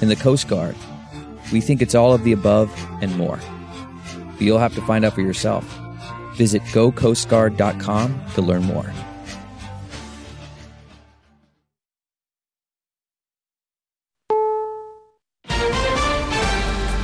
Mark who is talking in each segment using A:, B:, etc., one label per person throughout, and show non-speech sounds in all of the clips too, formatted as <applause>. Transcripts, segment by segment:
A: In the Coast Guard, we think it's all of the above and more. But you'll have to find out for yourself. Visit gocoastguard.com to learn more.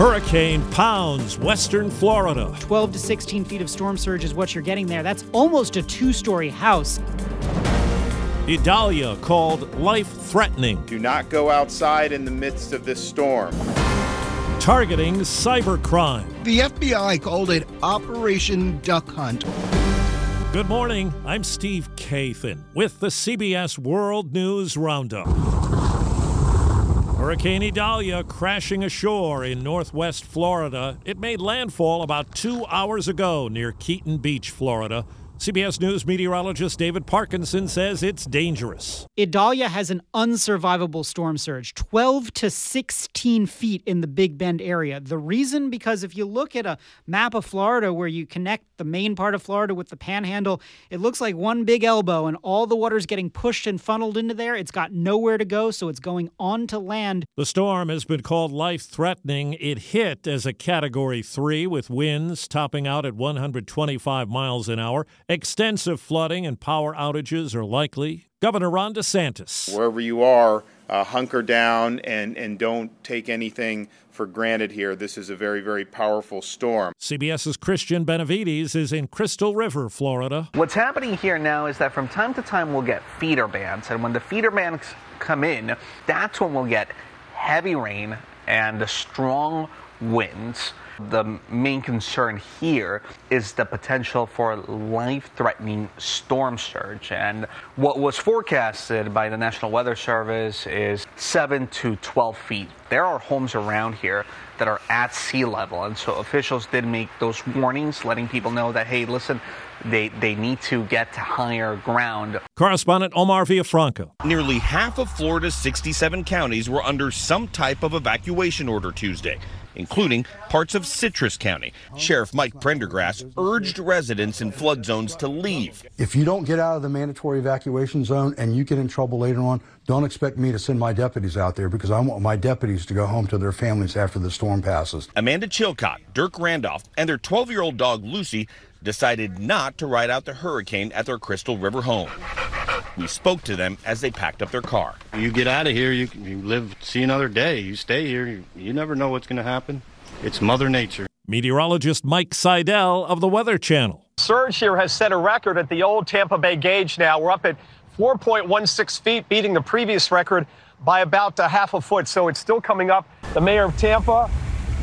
B: Hurricane pounds western Florida.
C: 12 to 16 feet of storm surge is what you're getting there. That's almost a two story house.
B: Idalia called life threatening.
D: Do not go outside in the midst of this storm.
B: Targeting cybercrime.
E: The FBI called it Operation Duck Hunt.
B: Good morning. I'm Steve Kathan with the CBS World News Roundup. Hurricane Idalia crashing ashore in northwest Florida. It made landfall about two hours ago near Keaton Beach, Florida. CBS News meteorologist David Parkinson says it's dangerous.
C: Idalia has an unsurvivable storm surge, 12 to 16 feet in the Big Bend area. The reason, because if you look at a map of Florida where you connect the main part of Florida with the panhandle, it looks like one big elbow and all the water's getting pushed and funneled into there. It's got nowhere to go, so it's going onto land.
B: The storm has been called life threatening. It hit as a Category 3 with winds topping out at 125 miles an hour. Extensive flooding and power outages are likely. Governor Ron DeSantis.
D: Wherever you are, uh, hunker down and, and don't take anything for granted here. This is a very, very powerful storm.
B: CBS's Christian Benavides is in Crystal River, Florida.
F: What's happening here now is that from time to time we'll get feeder bands, and when the feeder bands come in, that's when we'll get heavy rain and strong winds. The main concern here is the potential for life threatening storm surge. And what was forecasted by the National Weather Service is 7 to 12 feet. There are homes around here that are at sea level. And so officials did make those warnings, letting people know that, hey, listen, they, they need to get to higher ground.
B: Correspondent Omar Villafranca.
G: Nearly half of Florida's 67 counties were under some type of evacuation order Tuesday including parts of Citrus County. Sheriff Mike Prendergast urged residents in flood zones to leave.
H: If you don't get out of the mandatory evacuation zone and you get in trouble later on, don't expect me to send my deputies out there because I want my deputies to go home to their families after the storm passes.
G: Amanda Chilcott, Dirk Randolph, and their 12 year old dog Lucy decided not to ride out the hurricane at their Crystal River home. We spoke to them as they packed up their car.
I: You get out of here, you, you live, see another day. You stay here, you, you never know what's going to happen. It's Mother Nature.
B: Meteorologist Mike Seidel of the Weather Channel.
J: Surge here has set a record at the old Tampa Bay gauge now. We're up at 4.16 feet, beating the previous record by about a half a foot. So it's still coming up. The mayor of Tampa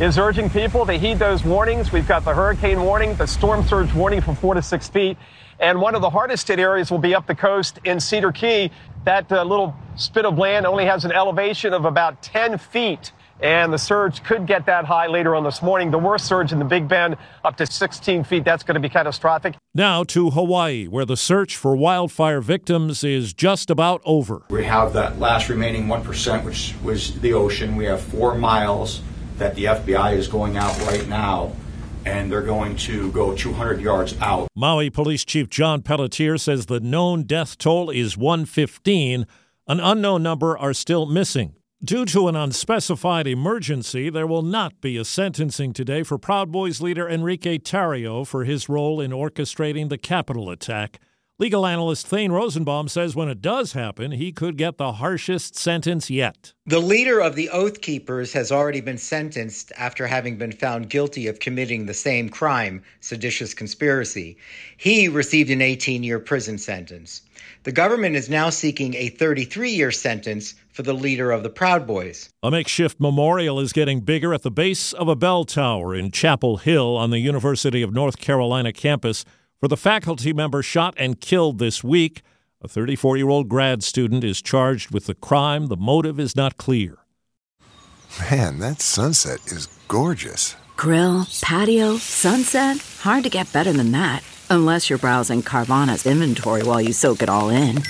J: is urging people to heed those warnings. We've got the hurricane warning, the storm surge warning from four to six feet. And one of the hardest hit areas will be up the coast in Cedar Key. That uh, little spit of land only has an elevation of about 10 feet. And the surge could get that high later on this morning. The worst surge in the Big Bend, up to 16 feet. That's going to be catastrophic.
B: Now to Hawaii, where the search for wildfire victims is just about over.
K: We have that last remaining 1%, which was the ocean. We have four miles that the FBI is going out right now and they're going to go 200 yards out.
B: Maui Police Chief John Pelletier says the known death toll is 115. An unknown number are still missing. Due to an unspecified emergency, there will not be a sentencing today for Proud Boys leader Enrique Tarrio for his role in orchestrating the Capitol attack. Legal analyst Thane Rosenbaum says when it does happen, he could get the harshest sentence yet.
L: The leader of the Oath Keepers has already been sentenced after having been found guilty of committing the same crime, seditious conspiracy. He received an 18 year prison sentence. The government is now seeking a 33 year sentence for the leader of the Proud Boys.
B: A makeshift memorial is getting bigger at the base of a bell tower in Chapel Hill on the University of North Carolina campus for the faculty member shot and killed this week. A 34 year old grad student is charged with the crime. The motive is not clear.
M: Man, that sunset is gorgeous.
N: Grill, patio, sunset. Hard to get better than that. Unless you're browsing Carvana's inventory while you soak it all in.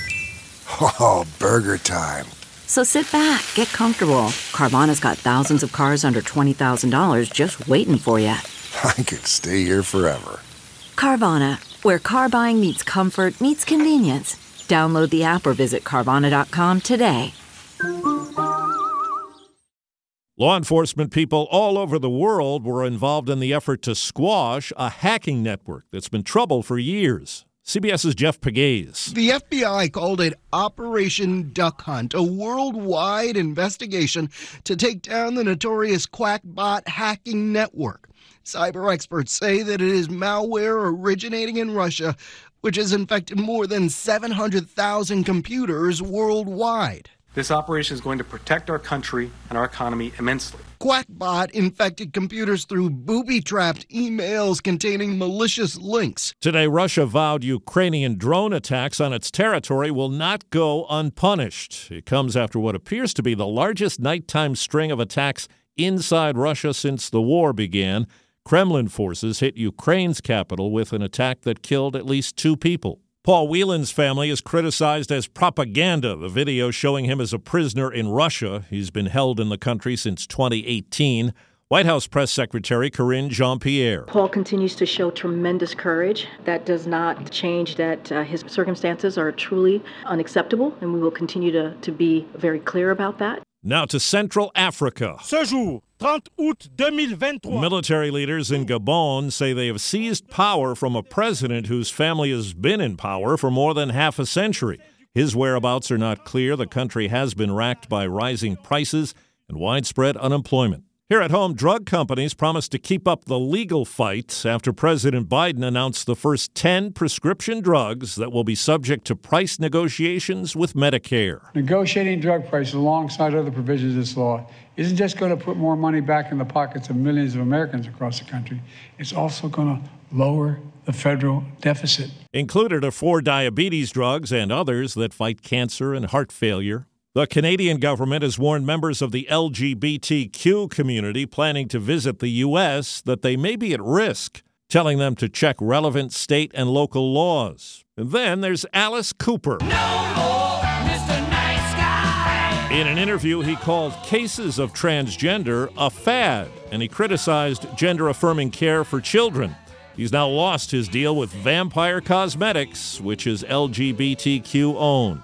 M: Oh, burger time.
N: So sit back, get comfortable. Carvana's got thousands of cars under $20,000 just waiting for you. <laughs>
M: I could stay here forever.
N: Carvana, where car buying meets comfort, meets convenience. Download the app or visit Carvana.com today.
B: Law enforcement people all over the world were involved in the effort to squash a hacking network that's been troubled for years. CBS's Jeff Pegues.
E: The FBI called it Operation Duck Hunt, a worldwide investigation to take down the notorious Qakbot hacking network. Cyber experts say that it is malware originating in Russia, which has infected more than 700,000 computers worldwide.
O: This operation is going to protect our country and our economy immensely.
E: Qakbot infected computers through booby trapped emails containing malicious links.
B: Today, Russia vowed Ukrainian drone attacks on its territory will not go unpunished. It comes after what appears to be the largest nighttime string of attacks inside Russia since the war began. Kremlin forces hit Ukraine's capital with an attack that killed at least two people. Paul Whelan's family is criticized as propaganda. The video showing him as a prisoner in Russia. He's been held in the country since 2018. White House Press Secretary Karine Jean Pierre.
P: Paul continues to show tremendous courage. That does not change that uh, his circumstances are truly unacceptable, and we will continue to, to be very clear about that.
B: Now to Central Africa.
Q: Ce jour, 30 août 2023.
B: Military leaders in Gabon say they have seized power from a president whose family has been in power for more than half a century. His whereabouts are not clear. The country has been racked by rising prices and widespread unemployment. Here at home, drug companies promised to keep up the legal fight after President Biden announced the first 10 prescription drugs that will be subject to price negotiations with Medicare.
R: Negotiating drug prices alongside other provisions of this law isn't just going to put more money back in the pockets of millions of Americans across the country, it's also going to lower the federal deficit.
B: Included are four diabetes drugs and others that fight cancer and heart failure. The Canadian government has warned members of the LGBTQ community planning to visit the U.S. that they may be at risk, telling them to check relevant state and local laws. And then there's Alice Cooper.
S: No nice
B: In an interview, he called cases of transgender a fad, and he criticized gender affirming care for children. He's now lost his deal with Vampyr Cosmetics, which is LGBTQ owned.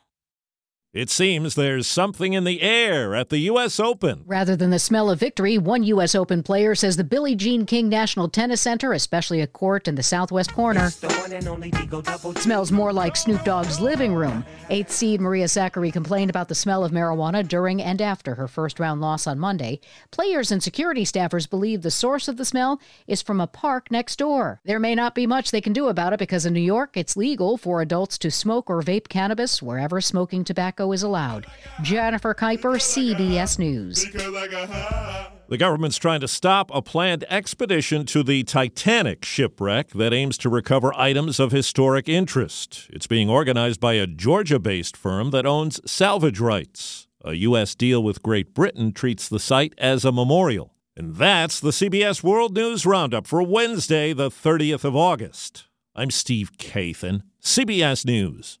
B: It seems there's something in the air at the U.S. Open.
T: Rather than the smell of victory, one U.S. Open player says the Billie Jean King National Tennis Center, especially a court in the southwest corner, smells more like Snoop Dogg's living room. Eighth seed Maria Sakkari complained about the smell of marijuana during and after her first round loss on Monday. Players and security staffers believe the source of the smell is from a park next door. There may not be much they can do about it because in New York, it's legal for adults to smoke or vape cannabis wherever smoking tobacco tobacco is allowed. Jennifer Kuiper, CBS News.
B: The government's trying to stop a planned expedition to the Titanic shipwreck that aims to recover items of historic interest. It's being organized by a Georgia based firm that owns salvage rights. A U.S. deal with Great Britain treats the site as a memorial. And that's the CBS World News Roundup for Wednesday, the 30th of August. I'm Steve Kathan, CBS News.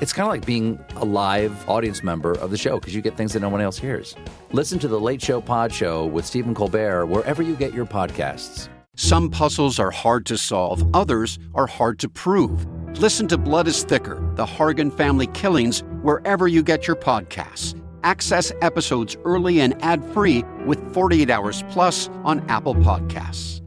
U: It's kind of like being a live audience member of the show because you get things that no one else hears. Listen to the Late Show Pod Show with Stephen Colbert wherever you get your podcasts.
V: Some puzzles are hard to solve, others are hard to prove. Listen to Blood is Thicker The Hargan Family Killings wherever you get your podcasts. Access episodes early and ad free with 48 Hours Plus on Apple Podcasts.